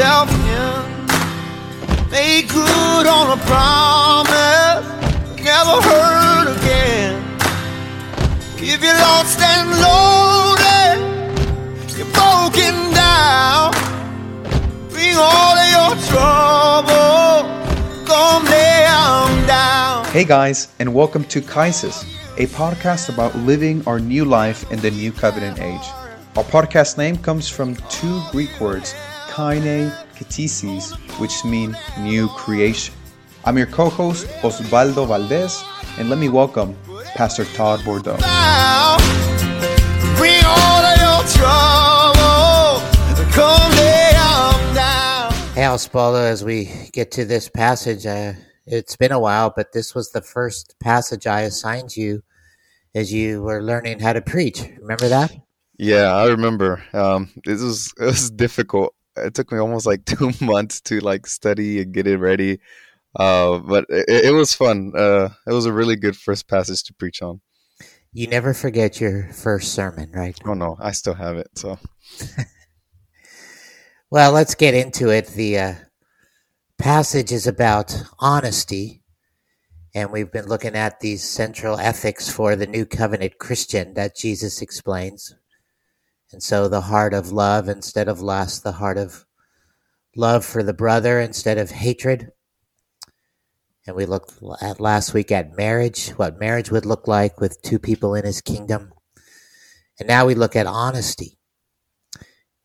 in. Make good on a promise, never hurt again. If you're lost and loaded, you're broken down. Bring all of your trouble, come down. Hey guys, and welcome to Kaisis, a podcast about living our new life in the new covenant age. Our podcast name comes from two Greek words, kaine katisis, which mean new creation. I'm your co-host Osvaldo Valdez, and let me welcome Pastor Todd Bordeaux. down. Bring all of your trouble, come lay 'em down. Hey, Osvaldo, as we get to this passage, uh, it's been a while, but this was the first passage I assigned you as you were learning how to preach. Remember that? Yeah, I remember. Um, this was it was difficult. It took me almost like two months to like study and get it ready. Uh, but it, it was fun. Uh, it was a really good first passage to preach on. You never forget your first sermon, right? Oh no, I still have it. So Well, let's get into it. The uh, passage is about honesty, and we've been looking at these central ethics for the new covenant Christian that Jesus explains. And so, the heart of love instead of lust, the heart of love for the brother instead of hatred. And we looked at last week at marriage, what marriage would look like with two people in his kingdom. And now we look at honesty.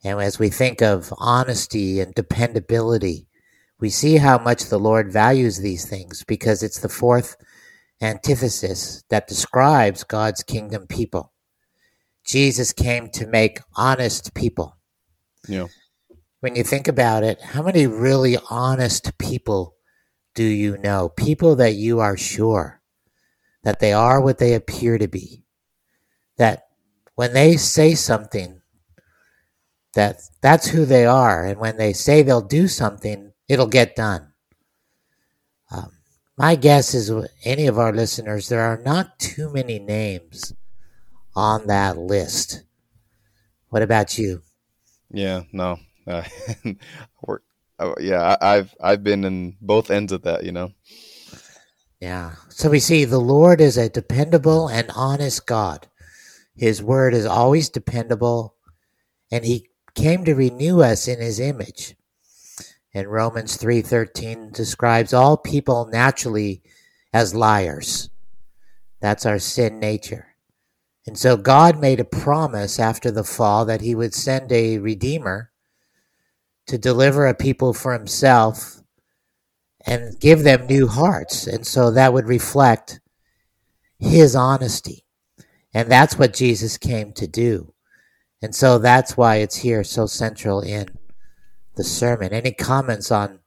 And as we think of honesty and dependability, we see how much the Lord values these things because it's the fourth antithesis that describes God's kingdom people. Jesus came to make honest people. yeah, When you think about it, how many really honest people do you know? People that you are sure that they are what they appear to be. That when they say something, that that's who they are and when they say they'll do something it'll get done um, my guess is any of our listeners there are not too many names on that list what about you yeah, no, uh, we're, oh, yeah. I, I've I've been in both ends of that. You know. yeah so we see the lord is a dependable and honest god his word is always dependable and he came to renew us in his image and romans 3.13 describes all people naturally as liars that's our sin nature and so god made a promise after the fall that he would send a redeemer to deliver a people for himself and give them new hearts and so that would reflect his honesty and that's what jesus came to do and so that's why it's here so central in the sermon. Any comments on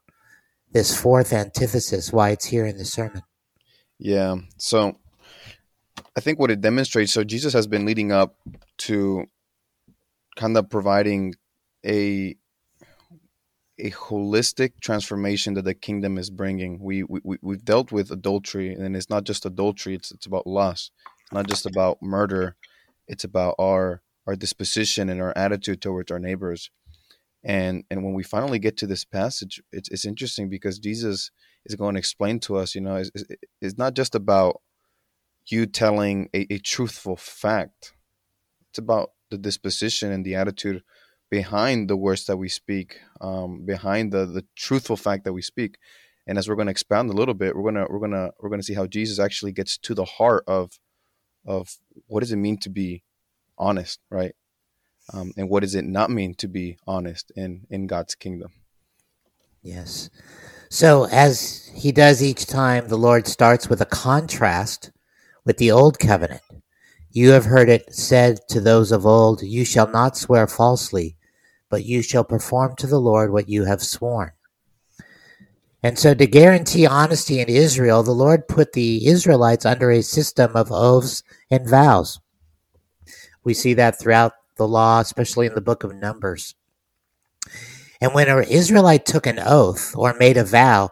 this fourth antithesis, why it's here in the sermon? Yeah. So I think what it demonstrates. So Jesus has been leading up to kind of providing a a holistic transformation that the kingdom is bringing. We, we we've dealt with adultery, and it's not just adultery. It's it's about lust. It's not just about murder. It's about our our disposition and our attitude towards our neighbors. And and when we finally get to this passage, it's it's interesting because Jesus is going to explain to us. You know, it's, it's not just about you telling a, a truthful fact. It's about the disposition and the attitude behind the words that we speak, um, behind the the truthful fact that we speak. And as we're going to expound a little bit, we're gonna we're gonna we're gonna see how Jesus actually gets to the heart of of what does it mean to be honest, right? Um, and what does it not mean to be honest in in God's kingdom? Yes. So, as he does each time, the Lord starts with a contrast with the old covenant. You have heard it said to those of old, You shall not swear falsely, but you shall perform to the Lord what you have sworn. And so, to guarantee honesty in Israel, the Lord put the Israelites under a system of oaths and vows. We see that throughout the law, especially in the book of Numbers. And when an Israelite took an oath or made a vow,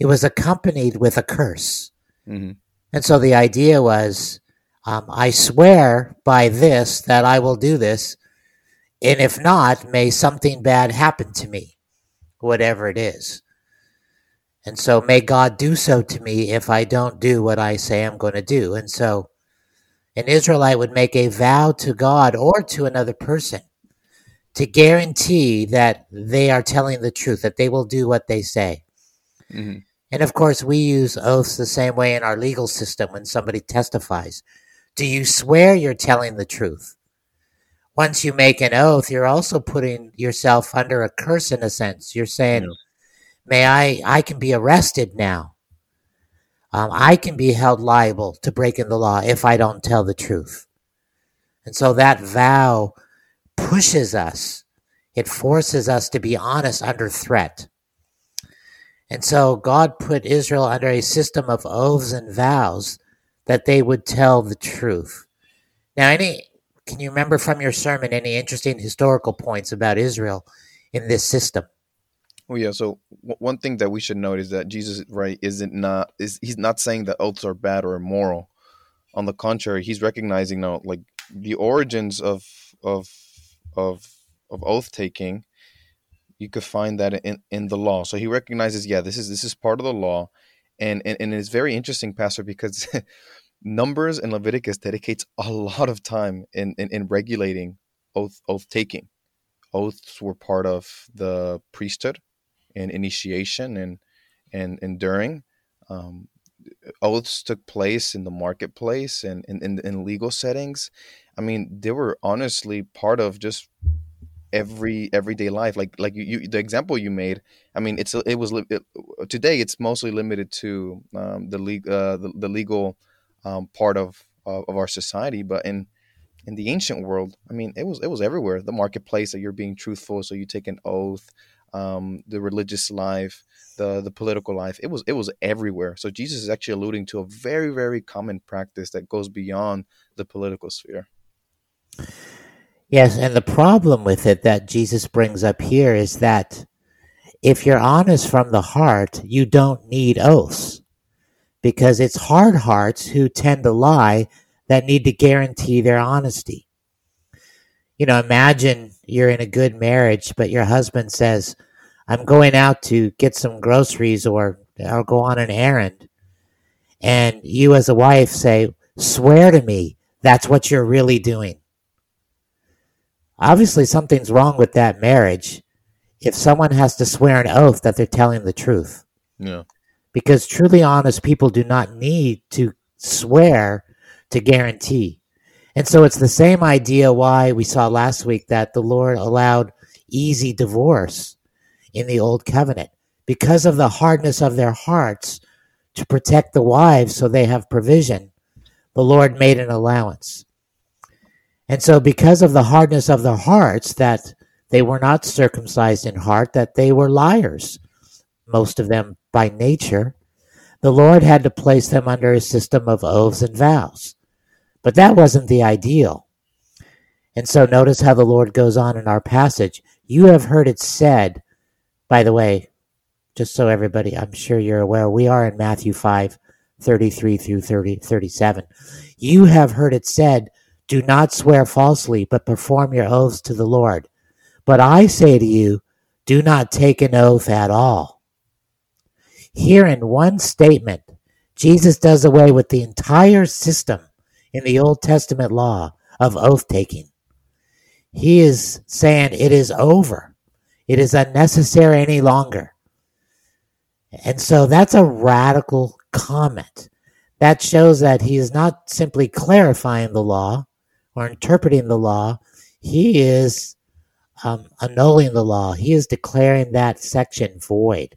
it was accompanied with a curse. hmm And so the idea was um, I swear by this that I will do this, and if not, may something bad happen to me. whatever it is. And so may God do so to me if I don't do what I say I'm going to do. And so an Israelite would make a vow to God or to another person to guarantee that they are telling the truth, that they will do what they say. Mhm. And of course, we use oaths the same way in our legal system when somebody testifies. Do you swear you're telling the truth? Once you make an oath, you're also putting yourself under a curse in a sense. You're saying, Yeah. May I, I can be arrested now. Um, I can be held liable to breaking the law if I don't tell the truth. And so that vow pushes us, it forces us to be honest under threat. And so God put Israel under a system of oaths and vows that they would tell the truth. Now, any can you remember from your sermon any interesting historical points about Israel in this system? Oh yeah. So w- one thing that we should note is that Jesus, right, isn't not is he's not saying that oaths are bad or immoral. On the contrary, he's recognizing now like the origins of of of of oath taking. You could find that in in the law. So he recognizes, yeah, this is this is part of the law, and and, and it's very interesting, Pastor, because Numbers and Leviticus dedicates a lot of time in in, in regulating oath oath taking. Oaths were part of the priesthood and initiation and and and during um, oaths took place in the marketplace and in, in, in legal settings i mean they were honestly part of just every everyday life like like you, you the example you made i mean it's it was it, today it's mostly limited to um, the legal uh, the, the legal um, part of, of of our society but in in the ancient world i mean it was it was everywhere the marketplace that you're being truthful so you take an oath um, the religious life, the the political life. It was it was everywhere. So Jesus is actually alluding to a very very common practice that goes beyond the political sphere. Yes, and the problem with it that Jesus brings up here is that if you're honest from the heart, you don't need oaths because it's hard hearts who tend to lie that need to guarantee their honesty. You know, imagine you're in a good marriage, but your husband says, I'm going out to get some groceries or I'll go on an errand. And you, as a wife, say, Swear to me that's what you're really doing. Obviously, something's wrong with that marriage if someone has to swear an oath that they're telling the truth. Yeah. Because truly honest people do not need to swear to guarantee. And so it's the same idea why we saw last week that the Lord allowed easy divorce in the old covenant because of the hardness of their hearts to protect the wives so they have provision. The Lord made an allowance. And so because of the hardness of their hearts that they were not circumcised in heart, that they were liars, most of them by nature, the Lord had to place them under a system of oaths and vows. But that wasn't the ideal. And so notice how the Lord goes on in our passage. You have heard it said, by the way, just so everybody, I'm sure you're aware, we are in Matthew 5, 33 through 30, 37. You have heard it said, do not swear falsely, but perform your oaths to the Lord. But I say to you, do not take an oath at all. Here in one statement, Jesus does away with the entire system in the Old Testament law of oath taking. He is saying it is over. It is unnecessary any longer. And so that's a radical comment. That shows that he is not simply clarifying the law or interpreting the law, he is um, annulling the law. He is declaring that section void.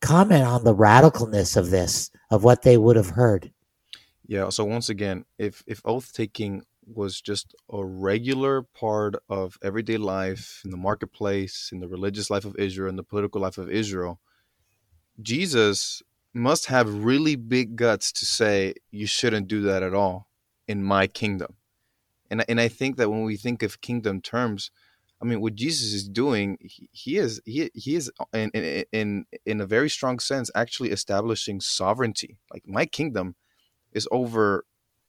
Comment on the radicalness of this, of what they would have heard. Yeah. So once again, if if oath taking was just a regular part of everyday life in the marketplace, in the religious life of Israel, in the political life of Israel, Jesus must have really big guts to say you shouldn't do that at all in my kingdom. And and I think that when we think of kingdom terms, I mean, what Jesus is doing, he, he is he he is in, in in in a very strong sense actually establishing sovereignty. Like my kingdom is over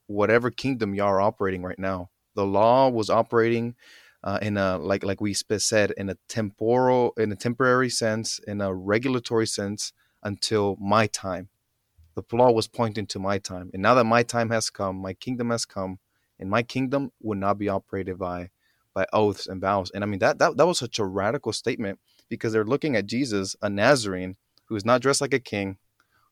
whatever kingdom y'all are operating right now. The law was operating uh, in a like like we said in a temporal in a temporary sense, in a regulatory sense, until my time. The law was pointing to my time, and now that my time has come, my kingdom has come, and my kingdom would not be operated by by oaths and vows. And I mean that that that was such a radical statement because they're looking at Jesus, a Nazarene, who is not dressed like a king,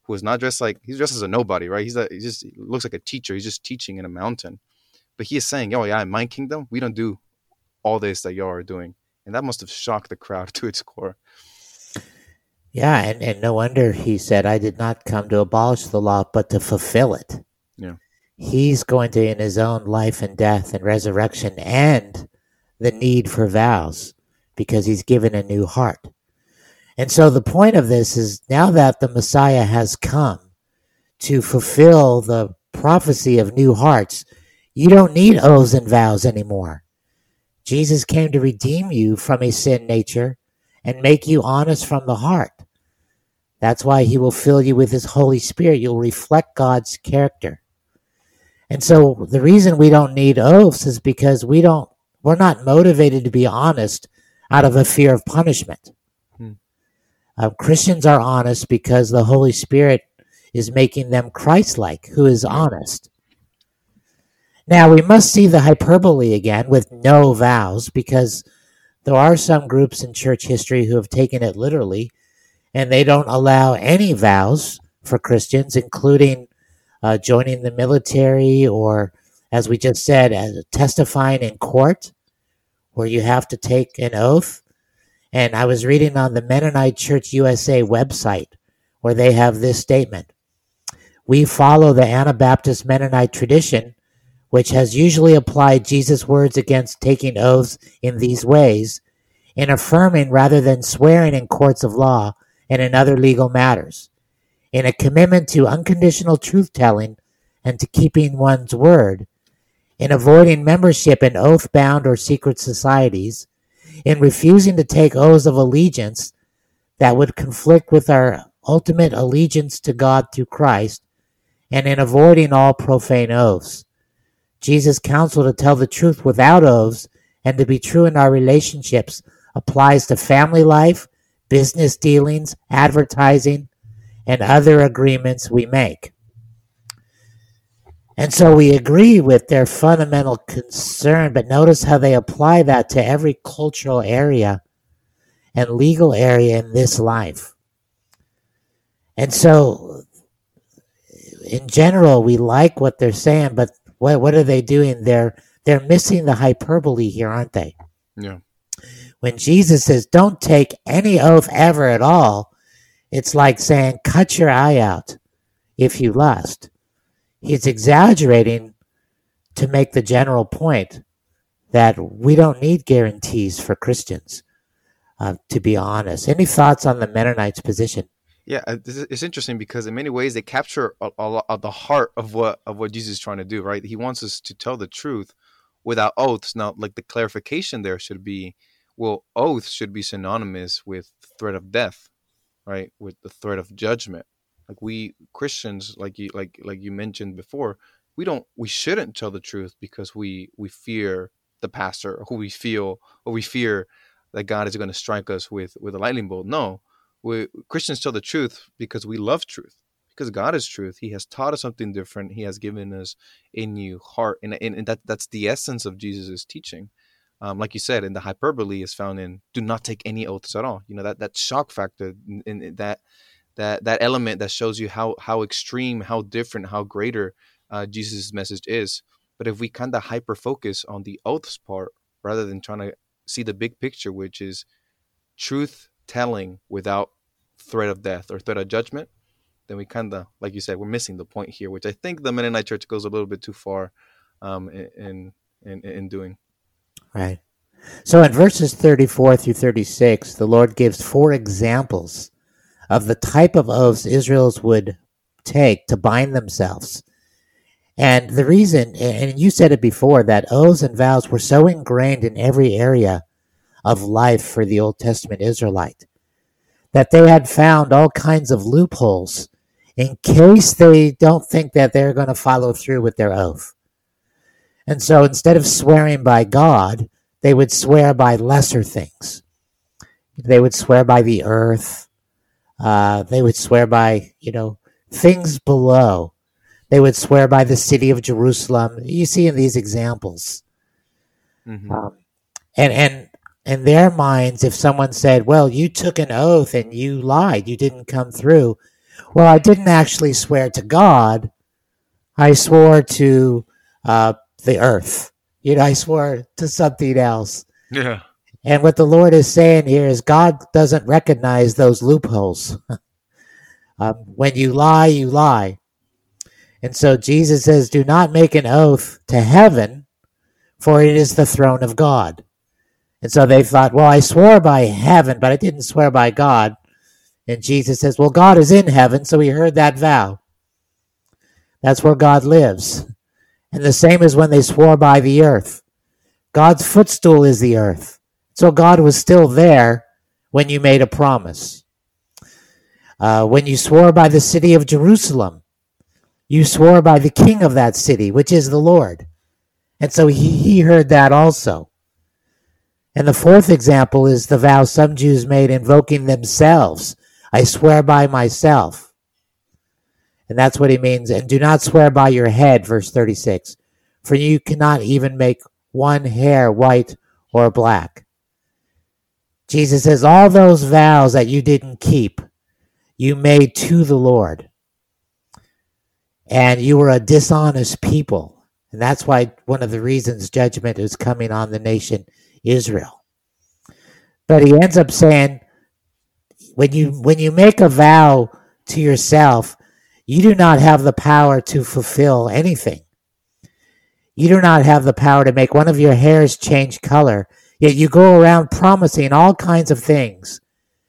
who is not dressed like he's dressed as a nobody, right? He's a he just looks like a teacher. He's just teaching in a mountain, but he is saying, "Oh yeah, in my kingdom, we don't do all this that y'all are doing," and that must have shocked the crowd to its core. Yeah, and, and no wonder he said, I did not come to abolish the law, but to fulfill it. He's going to, in his own life and death and resurrection, end the need for vows because he's given a new heart. And so the point of this is now that the Messiah has come to fulfill the prophecy of new hearts, you don't need oaths and vows anymore. Jesus came to redeem you from a sin nature and make you honest from the heart. That's why he will fill you with his Holy Spirit. You'll reflect God's character. And so the reason we don't need oaths is because we don't we're not motivated to be honest out of a fear of punishment. Hmm. Uh, Christians are honest because the Holy Spirit is making them Christ like, who is honest. Now, we must see the hyperbole again with no vows because there are some groups in church history who have taken it literally and they don't allow any vows for Christians, including uh, joining the military or, as we just said, uh, testifying in court where you have to take an oath. And I was reading on the Mennonite Church USA website where they have this statement We follow the Anabaptist Mennonite tradition, which has usually applied Jesus' words against taking oaths in these ways, in affirming rather than swearing in courts of law and in other legal matters, in a commitment to unconditional truth telling and to keeping one's word in avoiding membership in oath bound or secret societies, in refusing to take oaths of allegiance that would conflict with our ultimate allegiance to God through Christ, and in avoiding all profane oaths. Jesus' counsel to tell the truth without oaths and to be true in our relationships applies to family life, business dealings, advertising, and other agreements we make. And so we agree with their fundamental concern, but notice how they apply that to every cultural area and legal area in this life. And so, in general, we like what they're saying, but what, what are they doing? They're, they're missing the hyperbole here, aren't they? Yeah. When Jesus says, don't take any oath ever at all, it's like saying, cut your eye out if you lust he's exaggerating to make the general point that we don't need guarantees for Christians, uh, to be honest. Any thoughts on the Mennonites' position? Yeah, uh, it's interesting because in many ways they capture a, a lot of the heart of what of what Jesus is trying to do. Right? He wants us to tell the truth without oaths. Now, like the clarification there should be, well, oaths should be synonymous with threat of death, right? With the threat of judgment. Like we Christians, like you like like you mentioned before, we don't we shouldn't tell the truth because we we fear the pastor or who we feel or we fear that God is going to strike us with with a lightning bolt. No, we Christians tell the truth because we love truth. Because God is truth. He has taught us something different. He has given us a new heart, and, and, and that that's the essence of Jesus' teaching. Um, like you said, and the hyperbole is found in "do not take any oaths at all." You know that that shock factor, that that that element that shows you how how extreme, how different, how greater uh, Jesus' message is. But if we kind of hyper focus on the oaths part rather than trying to see the big picture, which is truth telling without threat of death or threat of judgment, then we kind of, like you said, we're missing the point here, which I think the Mennonite Church goes a little bit too far um, in, in in doing. Right. So in verses 34 through 36, the Lord gives four examples of the type of oaths Israel's would take to bind themselves. And the reason, and you said it before, that oaths and vows were so ingrained in every area of life for the Old Testament Israelite that they had found all kinds of loopholes in case they don't think that they're going to follow through with their oath. And so instead of swearing by God, they would swear by lesser things. They would swear by the earth. Uh, they would swear by, you know, things below. They would swear by the city of Jerusalem. You see in these examples. Mhm. Um, and and in their minds, if someone said, "Well, you took an oath and you lied, you didn't come through," well, I didn't actually swear to God. I swore to uh, the earth. You know, I swore to something else. Yeah. And what the Lord is saying here is God doesn't recognize those loopholes. um, when you lie, you lie. And so Jesus says, Do not make an oath to heaven, for it is the throne of God. And so they thought, Well, I swore by heaven, but I didn't swear by God. And Jesus says, Well, God is in heaven, so he heard that vow. That's where God lives. And the same as when they swore by the earth. God's footstool is the earth. So God was still there when you made a promise. Uh, when you swore by the city of Jerusalem, you swore by the king of that city, which is the Lord. And so he, he heard that also. And the fourth example is the vow some Jews made invoking themselves. I swear by myself. And that's what he means. And do not swear by your head, verse 36, for you cannot even make one hair white or black. Jesus says, All those vows that you didn't keep, you made to the Lord. And you were a dishonest people. And that's why one of the reasons judgment is coming on the nation Israel. But he ends up saying, when you when you make a vow to yourself, you do not have the power to fulfill anything. You do not have the power to make one of your hairs change color, yet you go around promising all kinds of things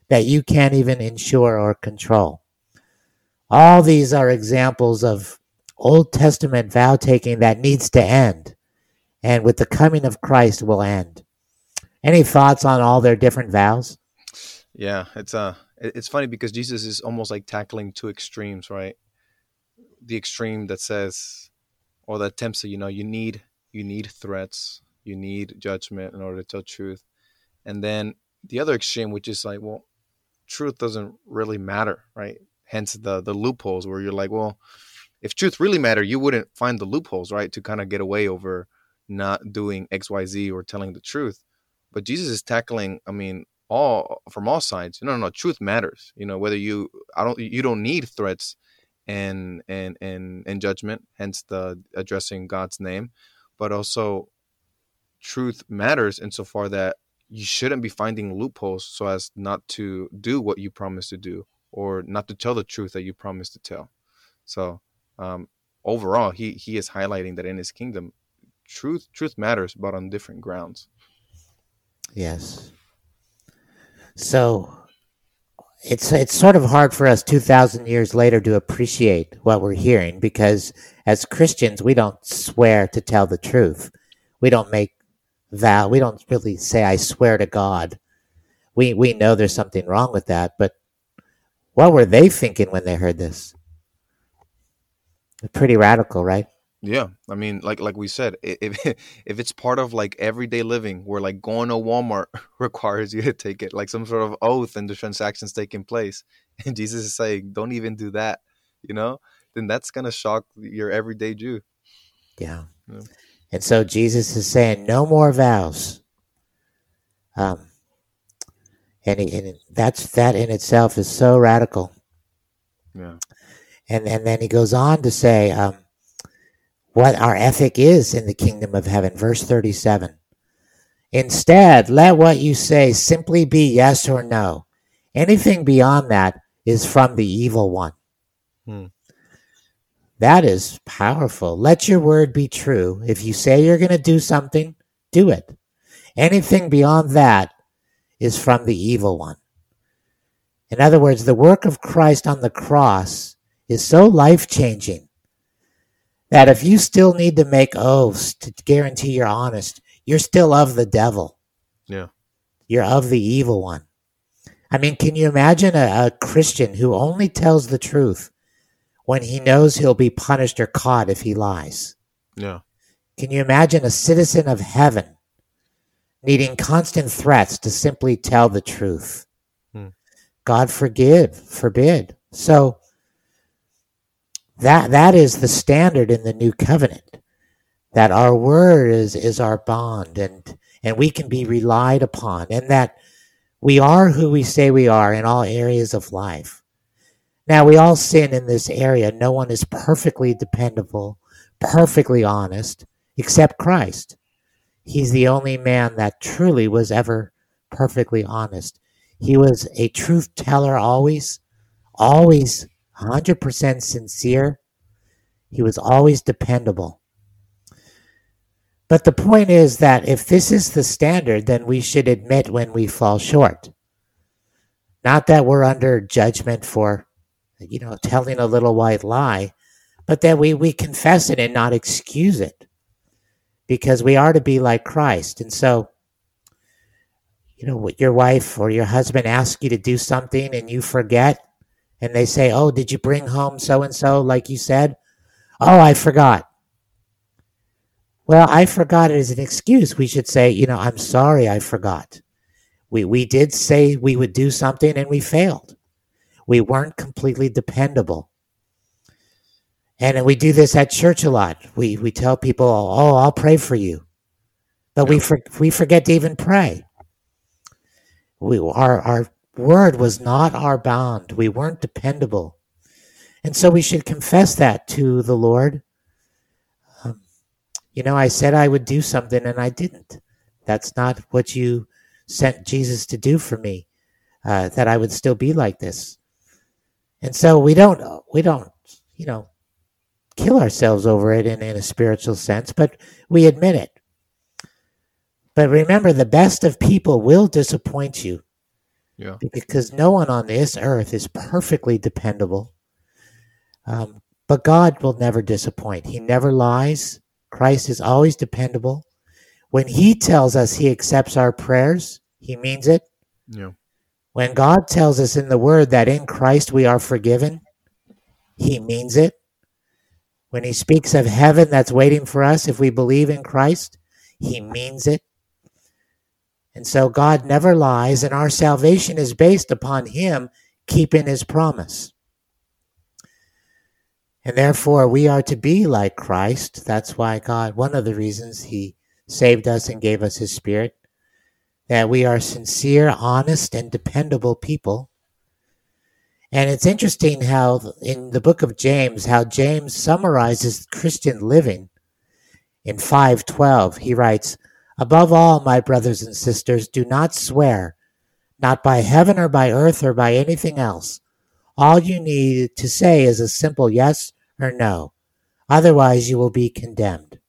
that you can't even ensure or control. All these are examples of Old Testament vow taking that needs to end, and with the coming of Christ will end. Any thoughts on all their different vows? Yeah, it's uh it's funny because Jesus is almost like tackling two extremes, right? The extreme that says or that tempts you, you know, you need you need threats, you need judgment in order to tell truth. And then the other extreme which is like, well, truth doesn't really matter, right? Hence the the loopholes where you're like, well, if truth really mattered, you wouldn't find the loopholes, right? To kind of get away over not doing XYZ or telling the truth. But Jesus is tackling, I mean, all from all sides. No, no, no. Truth matters. You know, whether you, I don't, you don't need threats and and and and judgment. Hence the addressing God's name, but also truth matters insofar that you shouldn't be finding loopholes so as not to do what you promised to do or not to tell the truth that you promised to tell. So um, overall, he he is highlighting that in his kingdom, truth truth matters, but on different grounds. Yes. So it's it's sort of hard for us 2000 years later to appreciate what we're hearing because as Christians we don't swear to tell the truth. We don't make vow. We don't really say I swear to God. We we know there's something wrong with that, but what were they thinking when they heard this? Pretty radical, right? Yeah, I mean, like like we said, if if it's part of like everyday living, where like going to Walmart requires you to take it, like some sort of oath and the transactions taking place, and Jesus is saying, "Don't even do that," you know, then that's gonna shock your everyday Jew. Yeah. Yeah. And so Jesus is saying, no more vows. Um, and, he, and that's that in itself is so radical. Yeah, And and then he goes on to say um, what our ethic is in the kingdom of heaven. Verse thirty-seven. Instead, let what you say simply be yes or no. Anything beyond that is from the evil one. Hmm. That is powerful. Let your word be true. If you say you're going to do something, do it. Anything beyond that is from the evil one. In other words, the work of Christ on the cross is so life changing that if you still need to make oaths to guarantee you're honest, you're still of the devil. Yeah. You're of the evil one. I mean, can you imagine a, a Christian who only tells the truth when he knows he'll be punished or caught if he lies? yeah, Can you imagine a citizen of heaven needing constant threats to simply tell the truth. Hmm. God forgive, forbid. So that that is the standard in the new covenant. That our word is, is our bond and and we can be relied upon and that we are who we say we are in all areas of life. Now we all sin in this area. No one is perfectly dependable, perfectly honest, except Christ. He's the only man that truly was ever perfectly honest. He was a truth teller always, always 100% sincere. He was always dependable. But the point is that if this is the standard, then we should admit when we fall short. Not that we're under judgment for, you know, telling a little white lie, but that we, we confess it and not excuse it because we are to be like Christ. And so, you know, what your wife or your husband asks you to do something and you forget, and they say, Oh, did you bring home so and so like you said? Oh, I forgot. Well, I forgot it as an excuse. We should say, you know, I'm sorry I forgot. We, we did say we would do something and we failed. We weren't completely dependable. And we do this at church a lot. We, we tell people, oh, I'll pray for you. But we, for, we forget to even pray. We, our, our word was not our bond. We weren't dependable. And so we should confess that to the Lord. Um, you know, I said I would do something and I didn't. That's not what you sent Jesus to do for me, uh, that I would still be like this. And so we don't, we don't, you know, kill ourselves over it in, in a spiritual sense, but we admit it. But remember, the best of people will disappoint you. Yeah. Because no one on this earth is perfectly dependable. Um, but God will never disappoint. He never lies. Christ is always dependable. When He tells us He accepts our prayers, He means it. Yeah. When God tells us in the Word that in Christ we are forgiven, He means it. When He speaks of heaven that's waiting for us if we believe in Christ, He means it. And so God never lies, and our salvation is based upon Him keeping His promise. And therefore, we are to be like Christ. That's why God, one of the reasons He saved us and gave us His Spirit, that we are sincere, honest, and dependable people. And it's interesting how in the book of James, how James summarizes Christian living. In 512, he writes, Above all, my brothers and sisters, do not swear, not by heaven or by earth or by anything else. All you need to say is a simple yes or no. Otherwise, you will be condemned.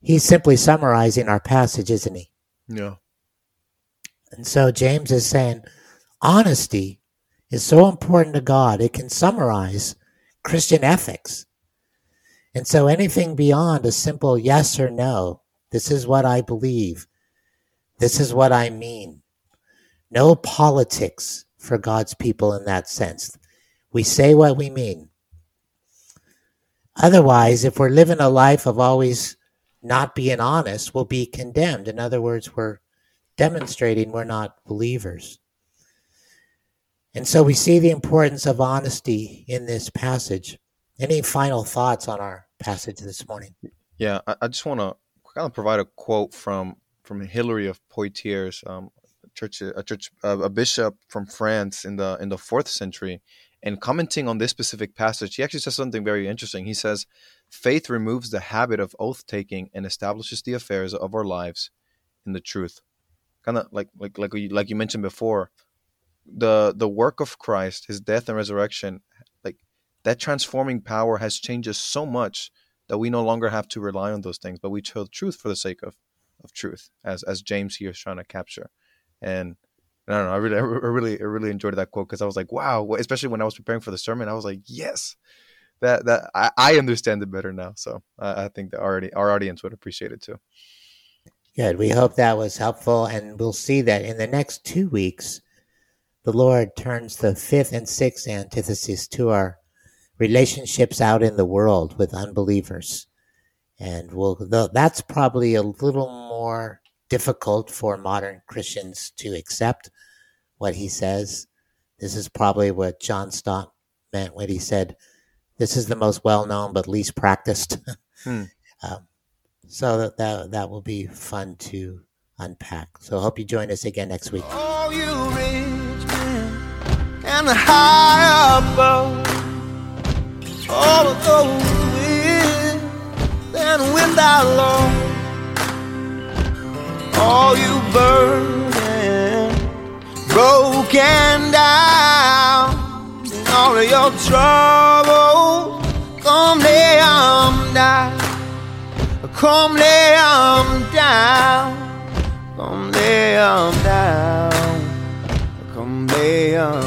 He's simply summarizing our passage, isn't he? Yeah. And so James is saying honesty is so important to God, it can summarize Christian ethics. And so anything beyond a simple yes or no this is what I believe. This is what I mean. No politics for God's people in that sense. We say what we mean. Otherwise, if we're living a life of always not being honest, we'll be condemned. In other words, we're demonstrating we're not believers. And so we see the importance of honesty in this passage. Any final thoughts on our passage this morning? Yeah, I, I just want to kind of provide a quote from from Hilary of Poitiers, um, a church, a church, a bishop from France in the in the fourth century, and commenting on this specific passage, he actually says something very interesting. He says, "Faith removes the habit of oath taking and establishes the affairs of our lives in the truth." Kind of like like like you, like you mentioned before, the the work of Christ, His death and resurrection, like that transforming power has changed us so much that we no longer have to rely on those things, but we tell truth for the sake of, of truth, as as James here is trying to capture. And I don't know, I really, I really, I really enjoyed that quote because I was like, wow, especially when I was preparing for the sermon, I was like, yes, that that I, I understand it better now. So uh, I think that already our audience would appreciate it too. Good. We hope that was helpful, and we'll see that in the next two weeks, the Lord turns the fifth and sixth antithesis to our relationships out in the world with unbelievers. And we'll, that's probably a little more difficult for modern Christians to accept what he says. This is probably what John Stott meant when he said, "This is the most well-known but least practiced." Hmm. um, so that, that that will be fun to unpack. So I hope you join us again next week. Oh, all of those with and without love. All you burden, broken down, and all of your troubles, come lay 'em down, come lay 'em down. Come lay 'em down. Come lay 'em